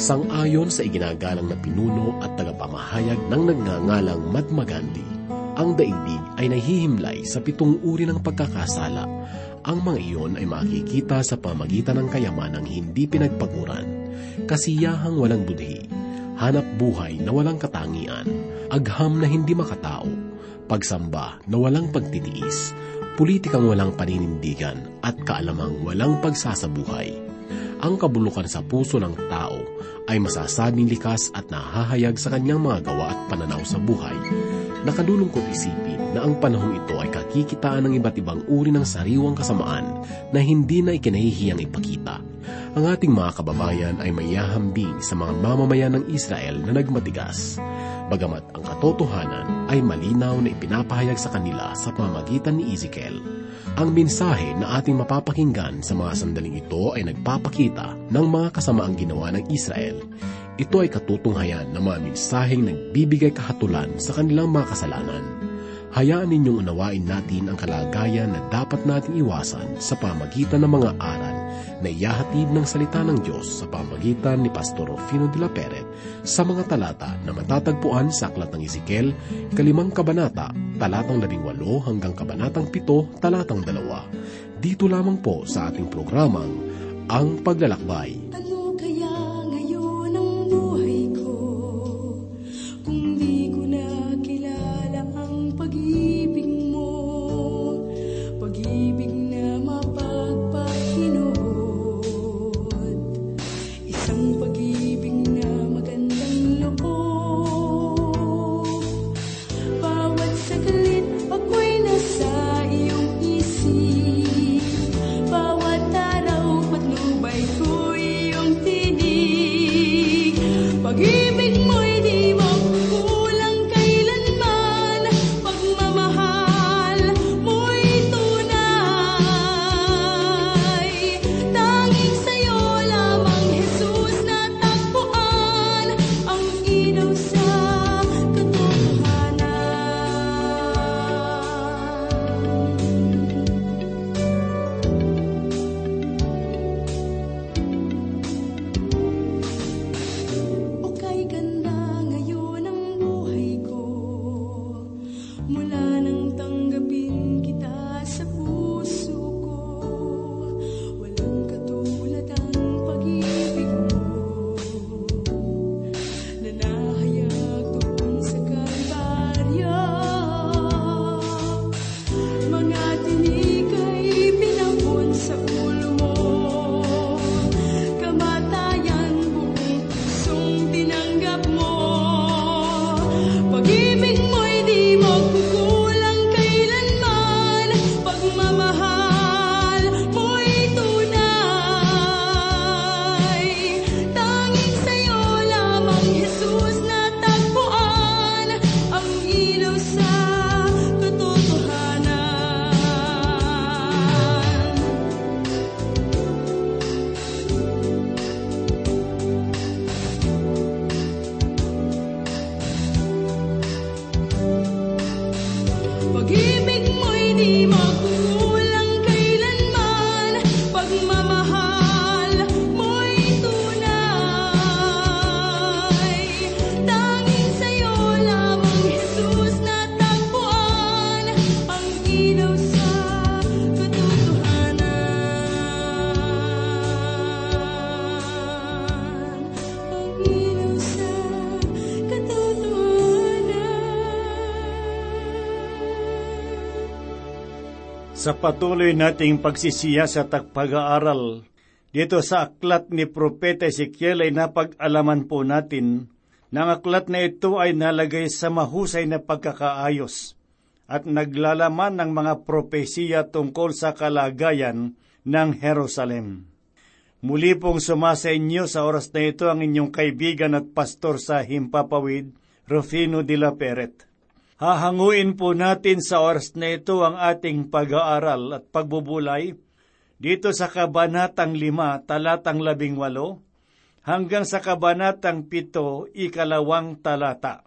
Sang-ayon sa iginagalang na pinuno at tagapamahayag ng nagngangalang Mahatma ang daigdig ay nahihimlay sa pitong uri ng pagkakasala. Ang mga iyon ay makikita sa pamagitan ng kayamanang hindi pinagpaguran, kasiyahang walang budhi, hanap buhay na walang katangian, agham na hindi makatao, pagsamba na walang pagtitiis, politikang walang paninindigan at kaalamang walang pagsasabuhay. Ang kabulukan sa puso ng tao ay masasabing likas at nahahayag sa kanyang mga gawa at pananaw sa buhay. Nakalulungkot isipin na ang panahong ito ay kakikitaan ng iba't ibang uri ng sariwang kasamaan na hindi na ikinahihiyang ipakita. Ang ating mga kababayan ay mayahambing sa mga mamamayan ng Israel na nagmatigas. Bagamat ang katotohanan ay malinaw na ipinapahayag sa kanila sa pamagitan ni Ezekiel. Ang mensahe na ating mapapakinggan sa mga sandaling ito ay nagpapakita ng mga kasamaang ginawa ng Israel. Ito ay katutunghayan ng mga mensaheng nagbibigay kahatulan sa kanilang mga kasalanan. Hayaan ninyong unawain natin ang kalagayan na dapat nating iwasan sa pamagitan ng mga aral na iyahatid ng salita ng Diyos sa pamagitan ni Pastor Rufino de la Peret sa mga talata na matatagpuan sa Aklat ng Ezekiel, kalimang kabanata, talatang labing walo hanggang kabanatang pito, talatang dalawa. Dito lamang po sa ating programang Ang Paglalakbay. Ano Isang Sa patuloy nating pagsisiyasat at pag-aaral, dito sa aklat ni Propeta Ezekiel ay napag-alaman po natin na ang aklat na ito ay nalagay sa mahusay na pagkakaayos at naglalaman ng mga propesiya tungkol sa kalagayan ng Jerusalem. Muli pong sumasa inyo sa oras na ito ang inyong kaibigan at pastor sa Himpapawid, Rufino de la Peret. Hahanguin po natin sa oras na ito ang ating pag-aaral at pagbubulay dito sa Kabanatang 5, talatang 18, hanggang sa Kabanatang 7, ikalawang talata.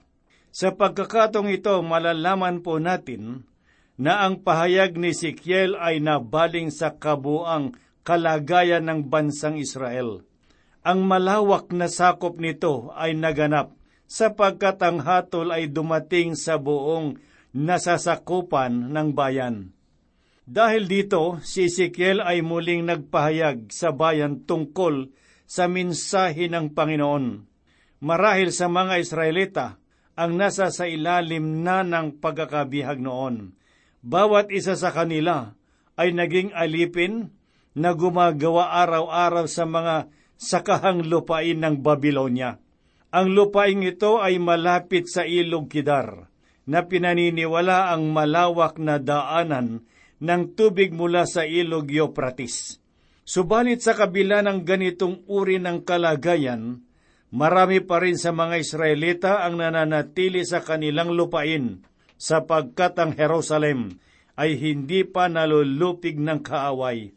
Sa pagkakatong ito, malalaman po natin na ang pahayag ni Sikiel ay nabaling sa kabuang kalagayan ng bansang Israel. Ang malawak na sakop nito ay naganap sapagkat ang hatol ay dumating sa buong nasasakupan ng bayan. Dahil dito, si Ezekiel ay muling nagpahayag sa bayan tungkol sa minsahe ng Panginoon. Marahil sa mga Israelita, ang nasa sa ilalim na ng pagkakabihag noon. Bawat isa sa kanila ay naging alipin na gumagawa araw-araw sa mga sakahang lupain ng Babylonia. Ang lupain ito ay malapit sa ilog Kidar, na pinaniniwala ang malawak na daanan ng tubig mula sa ilog Euphrates. Subalit sa kabila ng ganitong uri ng kalagayan, marami pa rin sa mga Israelita ang nananatili sa kanilang lupain sapagkat ang Jerusalem ay hindi pa nalulupig ng kaaway.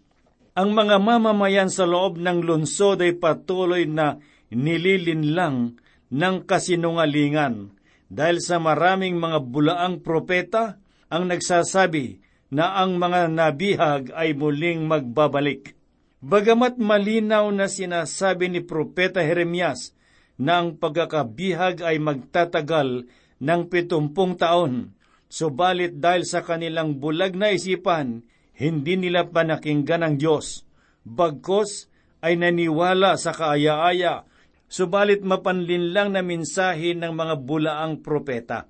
Ang mga mamamayan sa loob ng lungsod ay patuloy na nililinlang ng kasinungalingan dahil sa maraming mga bulaang propeta ang nagsasabi na ang mga nabihag ay muling magbabalik. Bagamat malinaw na sinasabi ni Propeta Jeremias na ang pagkakabihag ay magtatagal ng pitumpung taon, subalit dahil sa kanilang bulag na isipan, hindi nila panakinggan ang Diyos. Bagkos ay naniwala sa kaaya-aya, subalit mapanlinlang na mensahe ng mga bulaang propeta.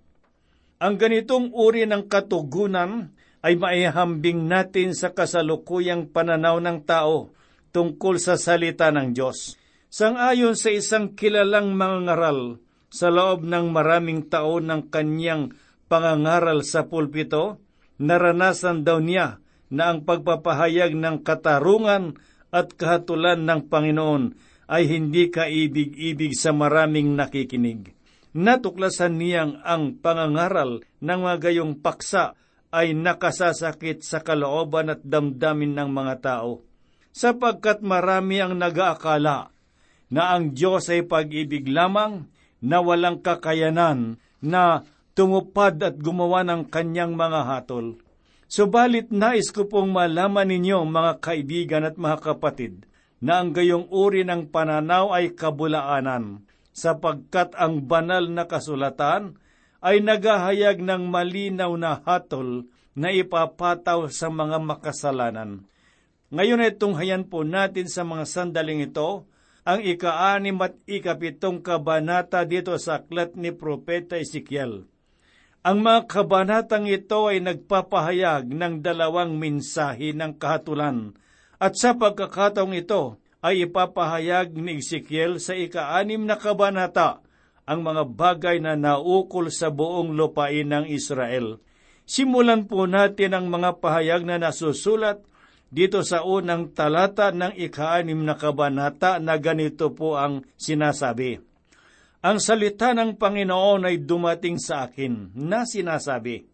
Ang ganitong uri ng katugunan ay maihambing natin sa kasalukuyang pananaw ng tao tungkol sa salita ng Diyos. Sangayon sa isang kilalang mangangaral sa loob ng maraming taon ng kanyang pangangaral sa pulpito, naranasan daw niya na ang pagpapahayag ng katarungan at kahatulan ng Panginoon ay hindi kaibig-ibig sa maraming nakikinig. Natuklasan niyang ang pangangaral ng mga gayong paksa ay nakasasakit sa kalooban at damdamin ng mga tao, sapagkat marami ang nagaakala na ang Diyos ay pag-ibig lamang na walang kakayanan na tumupad at gumawa ng kanyang mga hatol. Subalit nais ko pong malaman ninyo mga kaibigan at mga kapatid na ang gayong uri ng pananaw ay kabulaanan sapagkat ang banal na kasulatan ay naghahayag ng malinaw na hatol na ipapataw sa mga makasalanan. Ngayon ay tunghayan po natin sa mga sandaling ito ang ika-anim at ikapitong kabanata dito sa aklat ni Propeta Ezekiel. Ang mga kabanatang ito ay nagpapahayag ng dalawang mensahe ng kahatulan at sa pagkakataong ito ay ipapahayag ni Ezekiel sa ika-anim na kabanata ang mga bagay na naukol sa buong lupain ng Israel. Simulan po natin ang mga pahayag na nasusulat dito sa unang talata ng ika-anim na kabanata na ganito po ang sinasabi. Ang salita ng Panginoon ay dumating sa akin na sinasabi,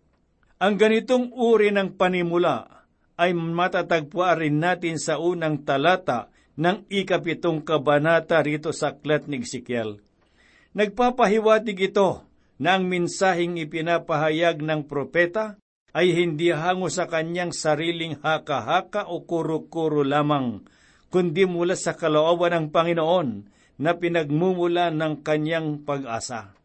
Ang ganitong uri ng panimula ay matatagpuan rin natin sa unang talata ng ikapitong kabanata rito sa Aklat ni Ezekiel. Nagpapahiwatig ito na ang minsahing ipinapahayag ng propeta ay hindi hango sa kanyang sariling haka-haka o kuro-kuro lamang, kundi mula sa kalooban ng Panginoon na pinagmumula ng kanyang pag-asa.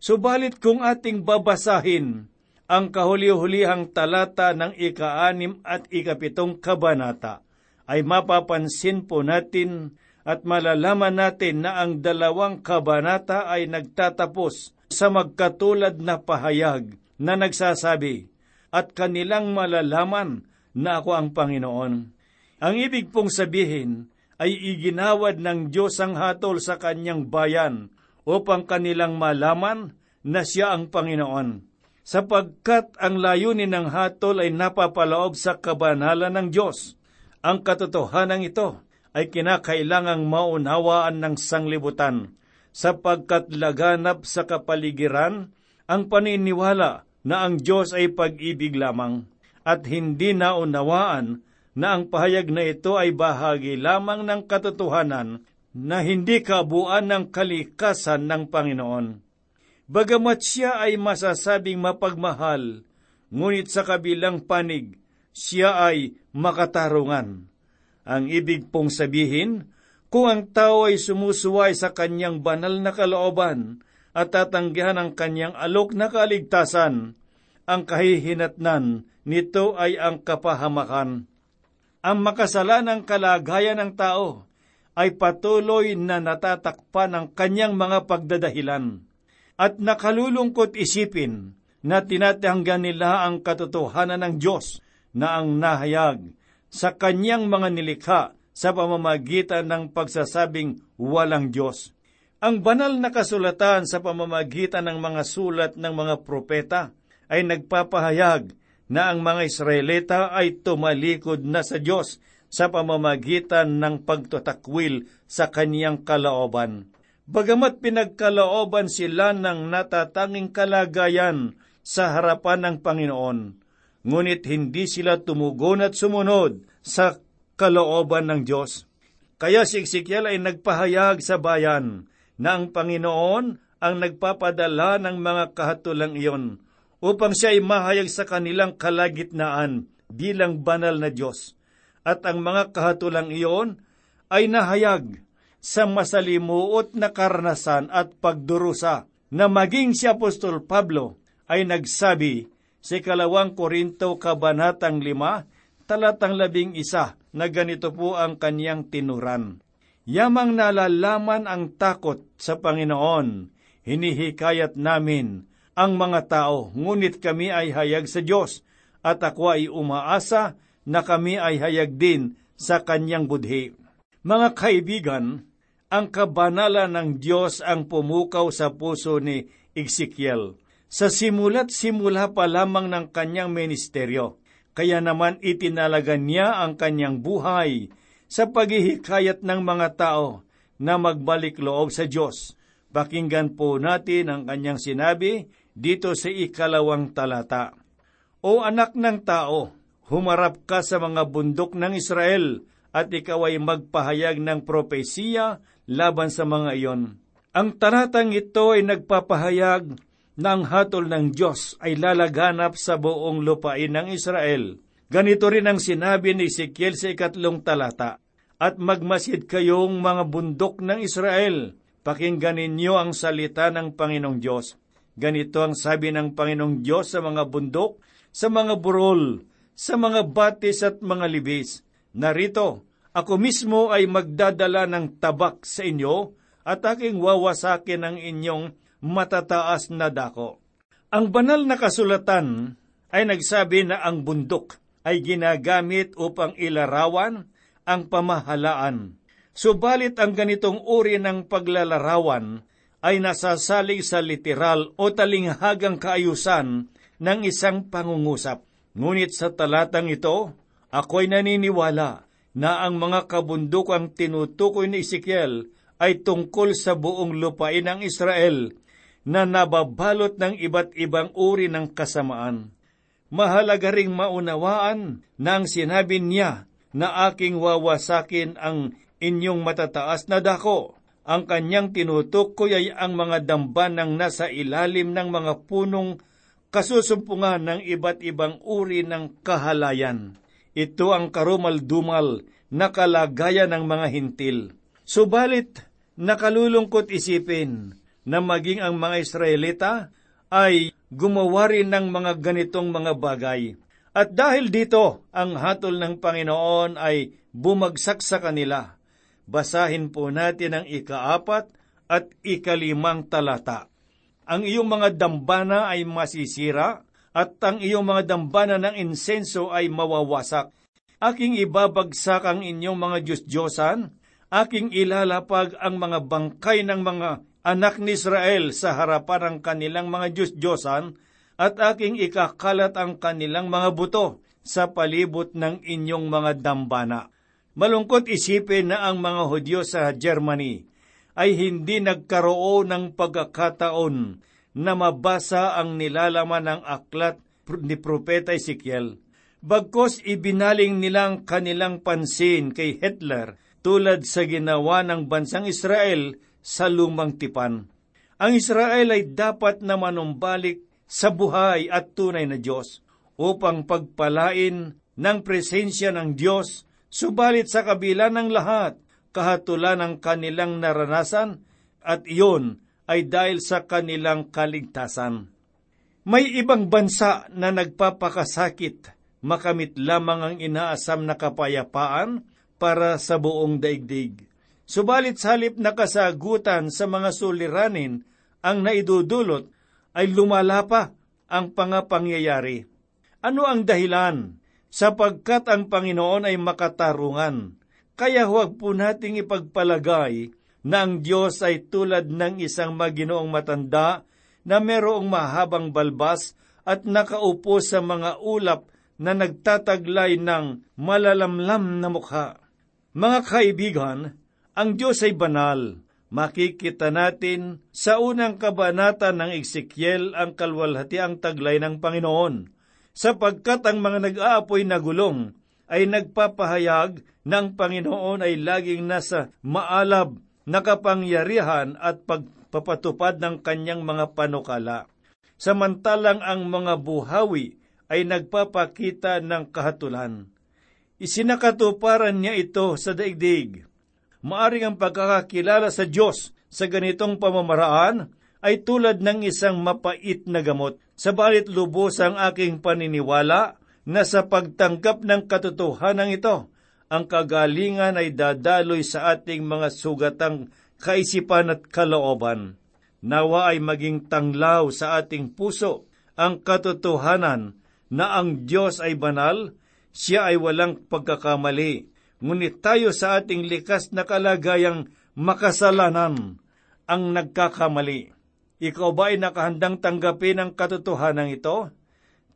Subalit kung ating babasahin ang kahuli-hulihang talata ng ika-anim at ikapitong kabanata, ay mapapansin po natin at malalaman natin na ang dalawang kabanata ay nagtatapos sa magkatulad na pahayag na nagsasabi, at kanilang malalaman na ako ang Panginoon. Ang ibig pong sabihin ay iginawad ng Diyos ang hatol sa kanyang bayan upang kanilang malaman na siya ang Panginoon. Sapagkat ang layunin ng hatol ay napapaloob sa kabanalan ng Diyos. Ang katotohanan ito ay kinakailangang maunawaan ng sanglibutan sapagkat laganap sa kapaligiran ang paniniwala na ang Diyos ay pag-ibig lamang at hindi naunawaan na ang pahayag na ito ay bahagi lamang ng katotohanan na hindi kabuuan ng kalikasan ng Panginoon. Bagamat siya ay masasabing mapagmahal, ngunit sa kabilang panig, siya ay makatarungan. Ang ibig pong sabihin, Kung ang tao ay sumusuway sa kanyang banal na kalooban at tatanggihan ang kanyang alok na kaligtasan, ang kahihinatnan nito ay ang kapahamakan. Ang makasalanang kalagayan ng tao ay patuloy na natatakpan ng kanyang mga pagdadahilan at nakalulungkot isipin na tinatanggan nila ang katotohanan ng Diyos na ang nahayag sa kanyang mga nilikha sa pamamagitan ng pagsasabing walang Diyos. Ang banal na kasulatan sa pamamagitan ng mga sulat ng mga propeta ay nagpapahayag na ang mga Israelita ay tumalikod na sa Diyos sa pamamagitan ng pagtatakwil sa kaniyang kalaoban. Bagamat pinagkalooban sila ng natatanging kalagayan sa harapan ng Panginoon, ngunit hindi sila tumugon at sumunod sa kalooban ng Diyos. Kaya si Ezekiel ay nagpahayag sa bayan na ang Panginoon ang nagpapadala ng mga kahatulang iyon upang siya ay mahayag sa kanilang kalagitnaan bilang banal na Diyos. At ang mga kahatulang iyon ay nahayag sa masalimuot na karanasan at pagdurusa na maging si Apostol Pablo ay nagsabi sa kalawang Korinto Kabanatang 5, talatang labing isa na ganito po ang kanyang tinuran. Yamang nalalaman ang takot sa Panginoon, hinihikayat namin ang mga tao, ngunit kami ay hayag sa Diyos, at ako ay umaasa na kami ay hayag din sa kanyang budhi. Mga kaibigan, ang kabanalan ng Diyos ang pumukaw sa puso ni Ezekiel. Sa simula't simula pa lamang ng kanyang ministeryo, kaya naman itinalaga niya ang kanyang buhay sa paghihikayat ng mga tao na magbalik loob sa Diyos. Pakinggan po natin ang kanyang sinabi dito sa ikalawang talata. O anak ng tao, humarap ka sa mga bundok ng Israel at ikaw ay magpahayag ng propesiya laban sa mga iyon. Ang talatang ito ay nagpapahayag na ang hatol ng Diyos ay lalaganap sa buong lupain ng Israel. Ganito rin ang sinabi ni Ezekiel sa ikatlong talata, At magmasid kayong mga bundok ng Israel, pakinggan ninyo ang salita ng Panginoong Diyos. Ganito ang sabi ng Panginoong Diyos sa mga bundok, sa mga burol, sa mga batis at mga libis. Narito, ako mismo ay magdadala ng tabak sa inyo at aking wawasakin ang inyong matataas na dako. Ang banal na kasulatan ay nagsabi na ang bundok ay ginagamit upang ilarawan ang pamahalaan. Subalit ang ganitong uri ng paglalarawan ay nasasalig sa literal o talinghagang kaayusan ng isang pangungusap. Ngunit sa talatang ito, ako'y naniniwala na ang mga kabundukang tinutukoy ni Ezekiel ay tungkol sa buong lupain ng Israel na nababalot ng iba't ibang uri ng kasamaan. Mahalaga ring maunawaan na ang sinabi niya na aking wawasakin ang inyong matataas na dako ang kanyang tinutukoy ay ang mga dambanang nasa ilalim ng mga punong kasusumpungan ng iba't ibang uri ng kahalayan. Ito ang karumal-dumal na kalagayan ng mga hintil. Subalit, nakalulungkot isipin na maging ang mga Israelita ay gumawa rin ng mga ganitong mga bagay. At dahil dito, ang hatol ng Panginoon ay bumagsak sa kanila basahin po natin ang ikaapat at ikalimang talata. Ang iyong mga dambana ay masisira at ang iyong mga dambana ng insenso ay mawawasak. Aking ibabagsak ang inyong mga Diyos-Diyosan, aking ilalapag ang mga bangkay ng mga anak ni Israel sa harapan ng kanilang mga Diyos-Diyosan, at aking ikakalat ang kanilang mga buto sa palibot ng inyong mga dambana. Malungkot isipin na ang mga Hudyo sa Germany ay hindi nagkaroon ng pagkakataon na mabasa ang nilalaman ng aklat ni Propeta Ezekiel. Bagkos ibinaling nilang kanilang pansin kay Hitler tulad sa ginawa ng bansang Israel sa lumang tipan. Ang Israel ay dapat na manumbalik sa buhay at tunay na Diyos upang pagpalain ng presensya ng Diyos Subalit sa kabila ng lahat, kahatulan ng kanilang naranasan at iyon ay dahil sa kanilang kaligtasan. May ibang bansa na nagpapakasakit, makamit lamang ang inaasam na kapayapaan para sa buong daigdig. Subalit sa halip na kasagutan sa mga suliranin ang naidudulot ay lumala pa ang pangapangyayari. Ano ang dahilan? Sapagkat ang Panginoon ay makatarungan. Kaya huwag po nating ipagpalagay na ang Diyos ay tulad ng isang maginoong matanda na merong mahabang balbas at nakaupo sa mga ulap na nagtataglay ng malalamlam na mukha. Mga kaibigan, ang Diyos ay banal. Makikita natin sa unang kabanata ng Ezekiel ang kalwalhatiang taglay ng Panginoon, sapagkat ang mga nag-aapoy na gulong ay nagpapahayag ng Panginoon ay laging nasa maalab na kapangyarihan at pagpapatupad ng kanyang mga panukala. Samantalang ang mga buhawi ay nagpapakita ng kahatulan. Isinakatuparan niya ito sa daigdig maaring ang pagkakakilala sa Diyos sa ganitong pamamaraan ay tulad ng isang mapait na gamot. Sabalit lubos ang aking paniniwala na sa pagtanggap ng katotohanan ito, ang kagalingan ay dadaloy sa ating mga sugatang kaisipan at kalooban. Nawa ay maging tanglaw sa ating puso ang katotohanan na ang Diyos ay banal, siya ay walang pagkakamali, ngunit tayo sa ating likas na kalagayang makasalanan ang nagkakamali. Ikaw ba ay nakahandang tanggapin ang katotohanan ito?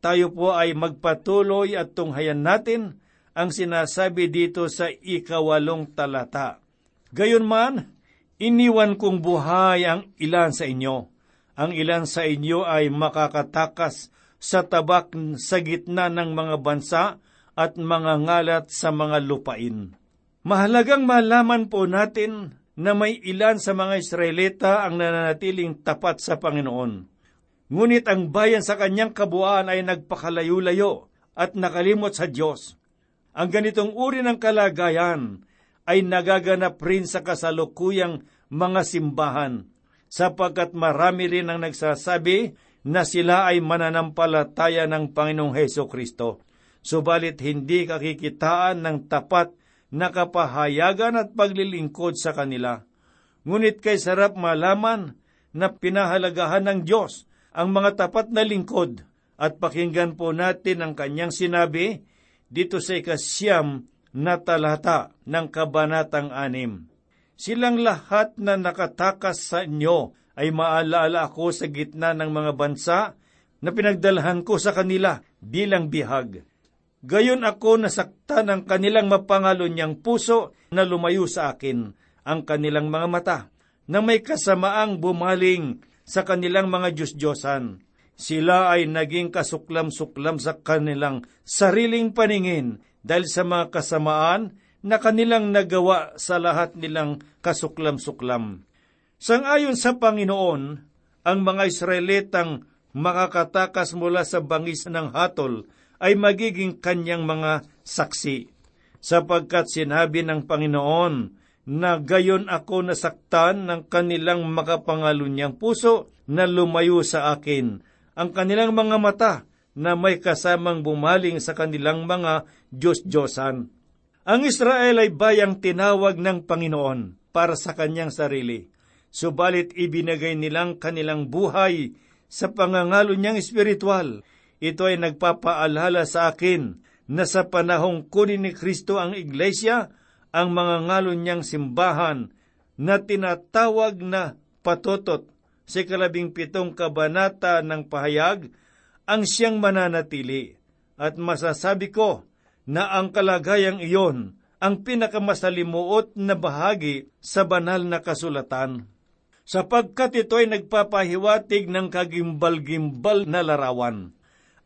Tayo po ay magpatuloy at tunghayan natin ang sinasabi dito sa ikawalong talata. Gayunman, iniwan kong buhay ang ilan sa inyo. Ang ilan sa inyo ay makakatakas sa tabak sa gitna ng mga bansa at mga ngalat sa mga lupain. Mahalagang malaman po natin na may ilan sa mga Israelita ang nananatiling tapat sa Panginoon. Ngunit ang bayan sa kanyang kabuuan ay nagpakalayo-layo at nakalimot sa Diyos. Ang ganitong uri ng kalagayan ay nagaganap rin sa kasalukuyang mga simbahan, sapagkat marami rin ang nagsasabi na sila ay mananampalataya ng Panginoong Heso Kristo subalit hindi kakikitaan ng tapat na kapahayagan at paglilingkod sa kanila. Ngunit kay sarap malaman na pinahalagahan ng Diyos ang mga tapat na lingkod at pakinggan po natin ang kanyang sinabi dito sa ikasyam na talata ng Kabanatang Anim. Silang lahat na nakatakas sa inyo ay maalaala ako sa gitna ng mga bansa na pinagdalhan ko sa kanila bilang bihag Gayon ako nasakta ng kanilang mapangalo niyang puso na lumayo sa akin ang kanilang mga mata, na may kasamaang bumaling sa kanilang mga Diyos-Diyosan. Sila ay naging kasuklam-suklam sa kanilang sariling paningin dahil sa mga kasamaan na kanilang nagawa sa lahat nilang kasuklam-suklam. Sangayon sa Panginoon, ang mga Israelitang makakatakas mula sa bangis ng hatol ay magiging kanyang mga saksi, sapagkat sinabi ng Panginoon na gayon ako nasaktan ng kanilang makapangalunyang puso na lumayo sa akin, ang kanilang mga mata na may kasamang bumaling sa kanilang mga Diyos-Diyosan. Ang Israel ay bayang tinawag ng Panginoon para sa kanyang sarili, subalit ibinagay nilang kanilang buhay sa pangangalo niyang espiritual. Ito ay nagpapaalala sa akin na sa panahong kunin ni Kristo ang iglesia, ang mga ngalon niyang simbahan na tinatawag na patotot sa kalabing pitong kabanata ng pahayag, ang siyang mananatili. At masasabi ko na ang kalagayang iyon ang pinakamasalimuot na bahagi sa banal na kasulatan sapagkat ito ay nagpapahiwatig ng kagimbal-gimbal na larawan.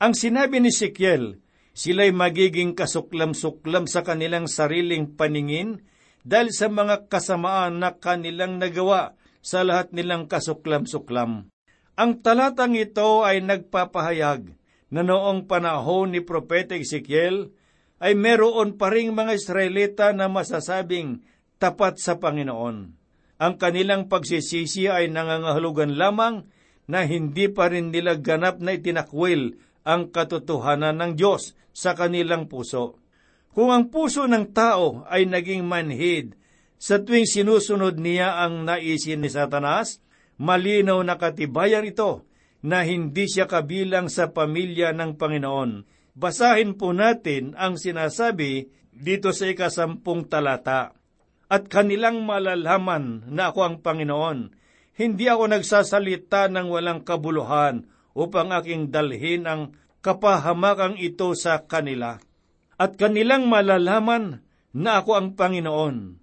Ang sinabi ni Ezekiel, sila'y magiging kasuklam-suklam sa kanilang sariling paningin dahil sa mga kasamaan na kanilang nagawa sa lahat nilang kasuklam-suklam. Ang talatang ito ay nagpapahayag na noong panahon ni Propeta Ezekiel ay meron pa ring mga Israelita na masasabing tapat sa Panginoon. Ang kanilang pagsisisi ay nangangahulugan lamang na hindi pa rin nila ganap na itinakwil ang katotohanan ng Diyos sa kanilang puso. Kung ang puso ng tao ay naging manhid sa tuwing sinusunod niya ang naisin ni Satanas, malinaw na katibayan ito na hindi siya kabilang sa pamilya ng Panginoon. Basahin po natin ang sinasabi dito sa ikasampung talata. At kanilang malalaman na ako ang Panginoon. Hindi ako nagsasalita ng walang kabuluhan upang aking dalhin ang kapahamakang ito sa kanila. At kanilang malalaman na ako ang Panginoon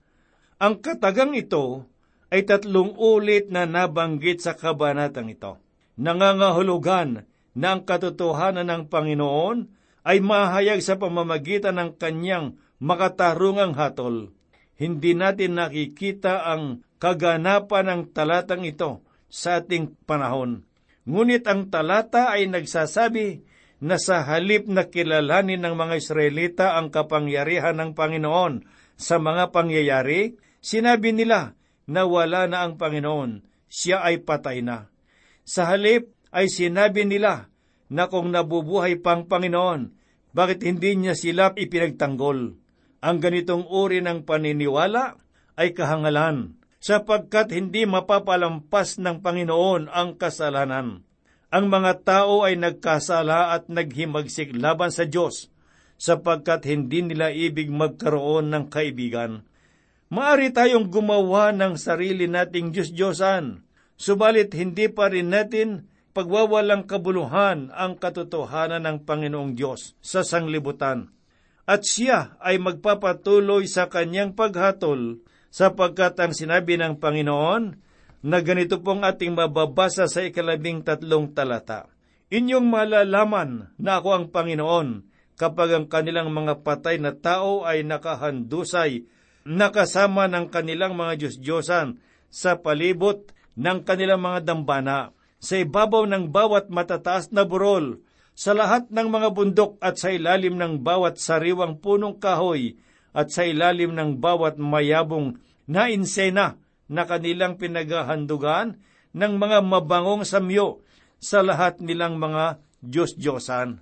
ang katagang ito ay tatlong ulit na nabanggit sa kabanatang ito. Nangangahulugan na ang katotohanan ng Panginoon ay mahayag sa pamamagitan ng kanyang makatarungang hatol. Hindi natin nakikita ang kaganapan ng talatang ito sa ating panahon. Ngunit ang talata ay nagsasabi na sa halip na kilalanin ng mga Israelita ang kapangyarihan ng Panginoon sa mga pangyayari, Sinabi nila na wala na ang Panginoon, siya ay patay na. Sa halip ay sinabi nila na kung nabubuhay pang Panginoon, bakit hindi niya sila ipinagtanggol? Ang ganitong uri ng paniniwala ay kahangalan, sapagkat hindi mapapalampas ng Panginoon ang kasalanan. Ang mga tao ay nagkasala at naghimagsik laban sa Diyos, sapagkat hindi nila ibig magkaroon ng kaibigan. Maari tayong gumawa ng sarili nating Diyos-Diyosan, subalit hindi pa rin natin pagwawalang kabuluhan ang katotohanan ng Panginoong Diyos sa sanglibutan. At siya ay magpapatuloy sa kanyang paghatol sapagkat ang sinabi ng Panginoon na ganito pong ating mababasa sa ikalabing tatlong talata. Inyong malalaman na ako ang Panginoon kapag ang kanilang mga patay na tao ay nakahandusay nakasama ng kanilang mga Diyos-Diyosan sa palibot ng kanilang mga dambana, sa ibabaw ng bawat matataas na burol, sa lahat ng mga bundok at sa ilalim ng bawat sariwang punong kahoy at sa ilalim ng bawat mayabong na insena na kanilang pinaghahandugan ng mga mabangong samyo sa lahat nilang mga Diyos-Diyosan.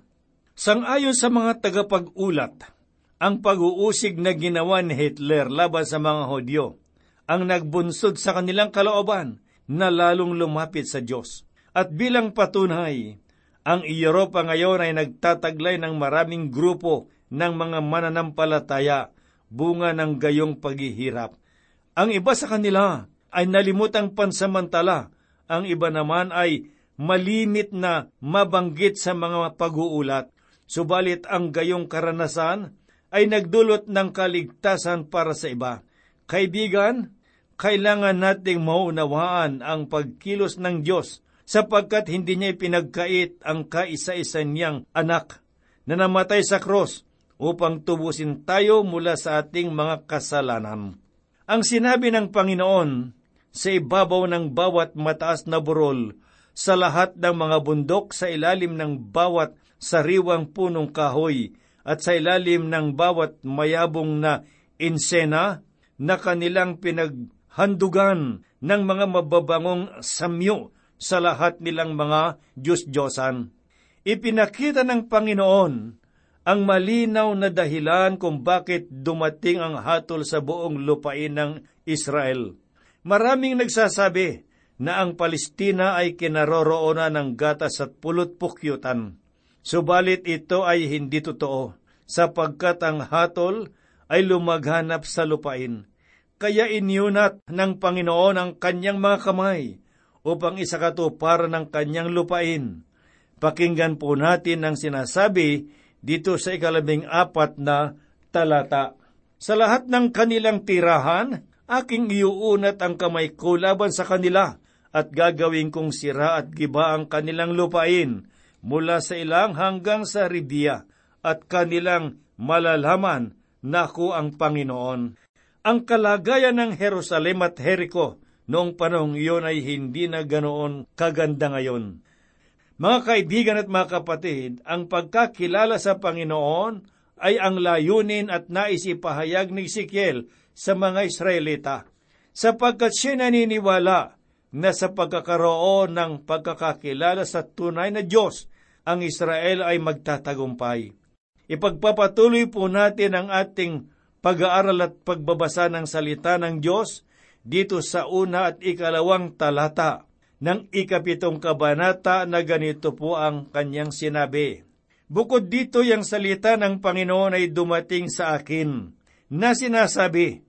Sangayon sa mga tagapag-ulat, ang pag-uusig na ginawa ni Hitler laban sa mga Hodyo ang nagbunsod sa kanilang kalooban na lalong lumapit sa Diyos. At bilang patunay, ang Europa ngayon ay nagtataglay ng maraming grupo ng mga mananampalataya bunga ng gayong paghihirap. Ang iba sa kanila ay nalimutang pansamantala, ang iba naman ay malimit na mabanggit sa mga pag-uulat. Subalit ang gayong karanasan ay nagdulot ng kaligtasan para sa iba. Kaibigan, kailangan nating maunawaan ang pagkilos ng Diyos sapagkat hindi niya pinagkait ang kaisa-isa niyang anak na namatay sa krus upang tubusin tayo mula sa ating mga kasalanan. Ang sinabi ng Panginoon sa ibabaw ng bawat mataas na burol, sa lahat ng mga bundok sa ilalim ng bawat sariwang punong kahoy, at sa ilalim ng bawat mayabong na insena na kanilang pinaghandugan ng mga mababangong samyo sa lahat nilang mga Diyos-Diyosan. Ipinakita ng Panginoon ang malinaw na dahilan kung bakit dumating ang hatol sa buong lupain ng Israel. Maraming nagsasabi na ang Palestina ay kinaroroonan ng gatas at pulot pukyutan. Subalit ito ay hindi totoo, sapagkat ang hatol ay lumaghanap sa lupain. Kaya inyunat ng Panginoon ang kanyang mga kamay upang isakatuparan ng kanyang lupain. Pakinggan po natin ang sinasabi dito sa ikalabing apat na talata. Sa lahat ng kanilang tirahan, aking iuunat ang kamay ko laban sa kanila at gagawin kong sira at giba ang kanilang lupain mula sa ilang hanggang sa Ribia at kanilang malalaman na ako ang Panginoon. Ang kalagayan ng Jerusalem at Jericho noong panahong iyon ay hindi na ganoon kaganda ngayon. Mga kaibigan at mga kapatid, ang pagkakilala sa Panginoon ay ang layunin at naisipahayag ni Ezekiel sa mga Israelita, sapagkat siya naniniwala na sa pagkakaroon ng pagkakakilala sa tunay na Diyos, ang Israel ay magtatagumpay. Ipagpapatuloy po natin ang ating pag-aaral at pagbabasa ng salita ng Diyos dito sa una at ikalawang talata ng ikapitong kabanata na ganito po ang kanyang sinabi. Bukod dito, yung salita ng Panginoon ay dumating sa akin na sinasabi,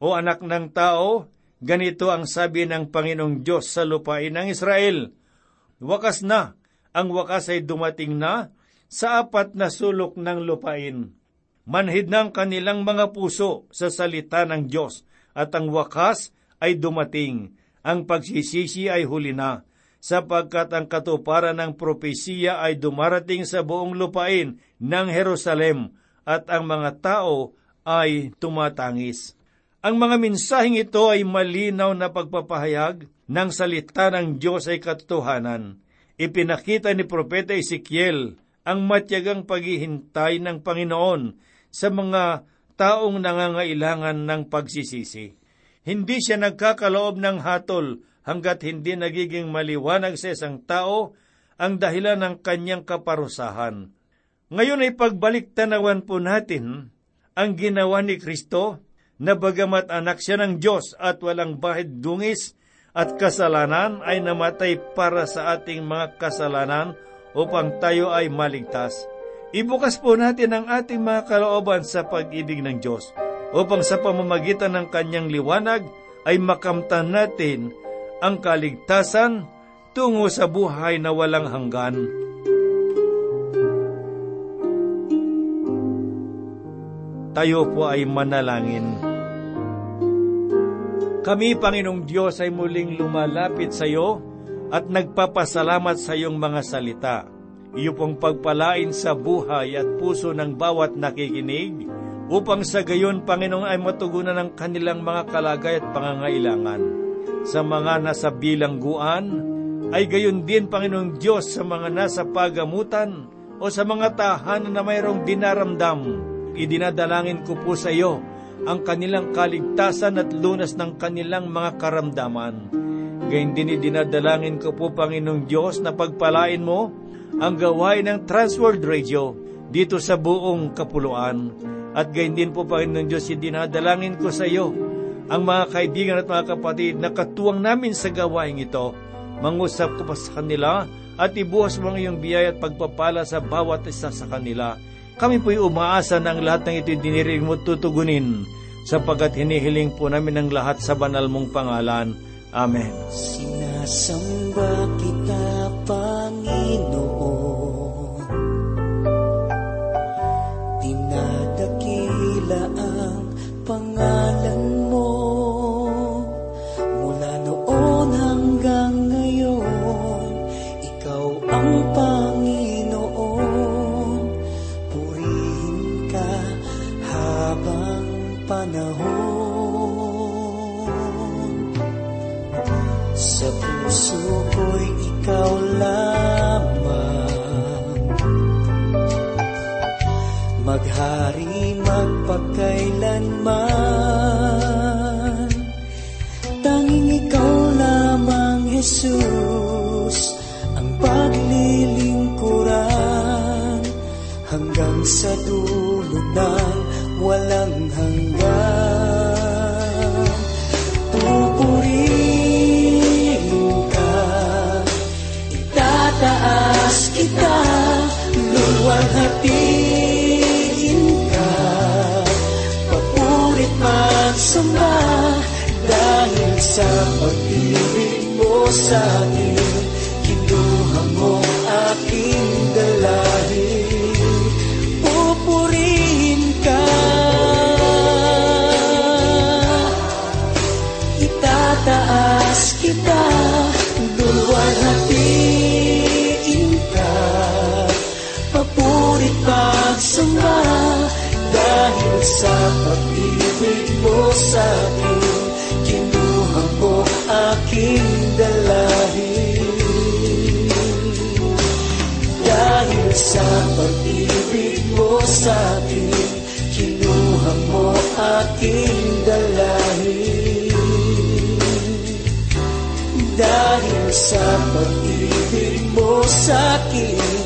O anak ng tao, ganito ang sabi ng Panginoong Diyos sa lupain ng Israel. Wakas na, ang wakas ay dumating na sa apat na sulok ng lupain. Manhid ng kanilang mga puso sa salita ng Diyos at ang wakas ay dumating. Ang pagsisisi ay huli na sapagkat ang katuparan ng propesiya ay dumarating sa buong lupain ng Jerusalem at ang mga tao ay tumatangis. Ang mga mensaheng ito ay malinaw na pagpapahayag ng salita ng Diyos ay katotohanan. Ipinakita ni Propeta Ezekiel ang matyagang paghihintay ng Panginoon sa mga taong nangangailangan ng pagsisisi. Hindi siya nagkakaloob ng hatol hanggat hindi nagiging maliwanag sa isang tao ang dahilan ng kanyang kaparusahan. Ngayon ay pagbalik tanawan po natin ang ginawa ni Kristo na bagamat anak siya ng Diyos at walang bahid dungis at kasalanan ay namatay para sa ating mga kasalanan upang tayo ay maligtas. Ibukas po natin ang ating mga kalooban sa pag-ibig ng Diyos upang sa pamamagitan ng kanyang liwanag ay makamtan natin ang kaligtasan tungo sa buhay na walang hanggan. Tayo po ay manalangin. Kami, Panginoong Diyos, ay muling lumalapit sa iyo at nagpapasalamat sa iyong mga salita. Iyo pong pagpalain sa buhay at puso ng bawat nakikinig upang sa gayon, Panginoon, ay matugunan ang kanilang mga kalagay at pangangailangan sa mga nasa bilangguan, ay gayon din, Panginoong Diyos, sa mga nasa pagamutan o sa mga tahanan na mayroong dinaramdam. Idinadalangin ko po sa iyo ang kanilang kaligtasan at lunas ng kanilang mga karamdaman. Gayun din idinadalangin ko po, Panginoong Diyos, na pagpalain mo ang gawain ng Transworld Radio dito sa buong kapuluan. At gayon din po, Panginoong Diyos, idinadalangin ko sa iyo ang mga kaibigan at mga kapatid na katuwang namin sa gawain ito. Mangusap ko pa sa kanila at ibuhas mo ang iyong biyaya at pagpapala sa bawat isa sa kanila. Kami po'y umaasa na ang lahat ng ito dinirig mo tutugunin sapagkat hinihiling po namin ang lahat sa banal mong pangalan. Amen. Sinasamba kita, Panginoon Jesus, ang paglilingkuran. Hanggang sa dulo ng walang hanggan. Pupurihin ka, itataas kita, luwalhati magsamba Dahil sa pag-ibig sa akin Kinuha mo aking dalahin Pupurihin ka Itataas kita Luwalhatiin ka. Papurit pagsamba Dahil sa pag-ibig mo sa akin sa Kinuha kinuha mo aking dalahin. Dahil sa pag-ibig mo sa akin